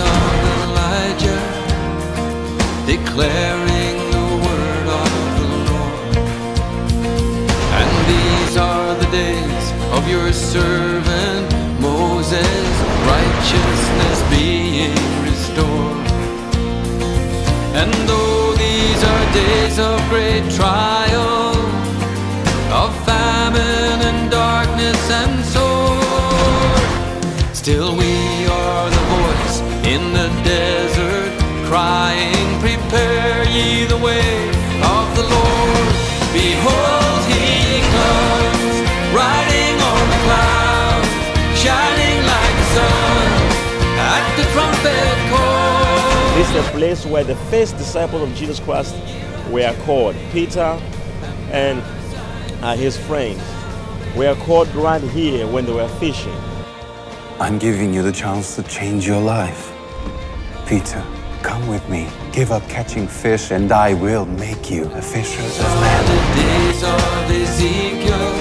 Of Elijah, declaring the word of the Lord. And these are the days of your servant Moses, righteousness being restored. And though these are days of great trial, of famine and darkness and sword, still we This is the place where the first disciples of Jesus Christ were called. Peter and uh, his friends were called right here when they were fishing. I'm giving you the chance to change your life. Peter, come with me. Give up catching fish, and I will make you a fisher of men. The days of Ezekiel,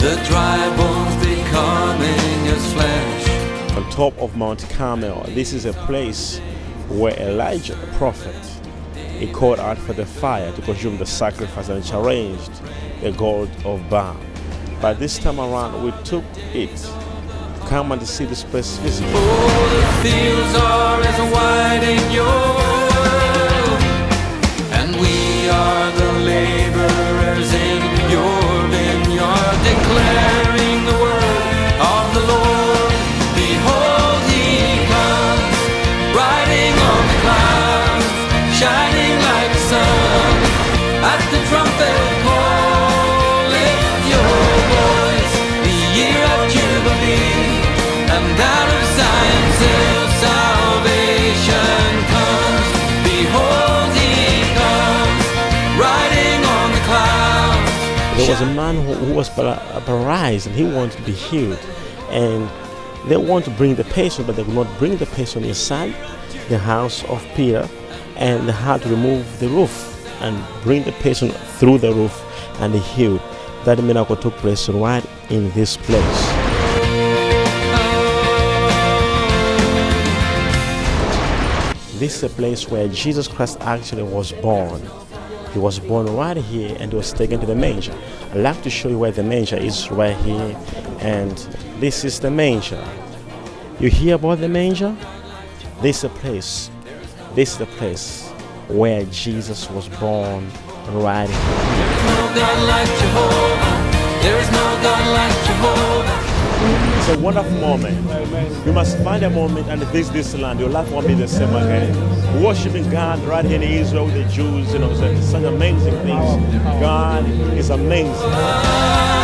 the dry bones becoming as flesh. On top of Mount Carmel, this is a place where Elijah, the prophet, he called out for the fire to consume the sacrifice and challenged the god of Baal. But this time around, we took it come and see this place physically. There was a man who, who was para- uh, paralyzed and he wanted to be healed. And they want to bring the patient, but they could not bring the patient inside the house of Peter. And they had to remove the roof and bring the patient through the roof and he healed. That miracle took place right in this place. This is a place where Jesus Christ actually was born. He was born right here and was taken to the manger. I'd like to show you where the manger is right here. And this is the manger. You hear about the manger? This is a place. This is the place where Jesus was born right here. It's a wonderful moment. You must find a moment and visit this land. Your life won't be the same again. Worshiping God right here in Israel with the Jews, you know, it's such amazing things. God is amazing.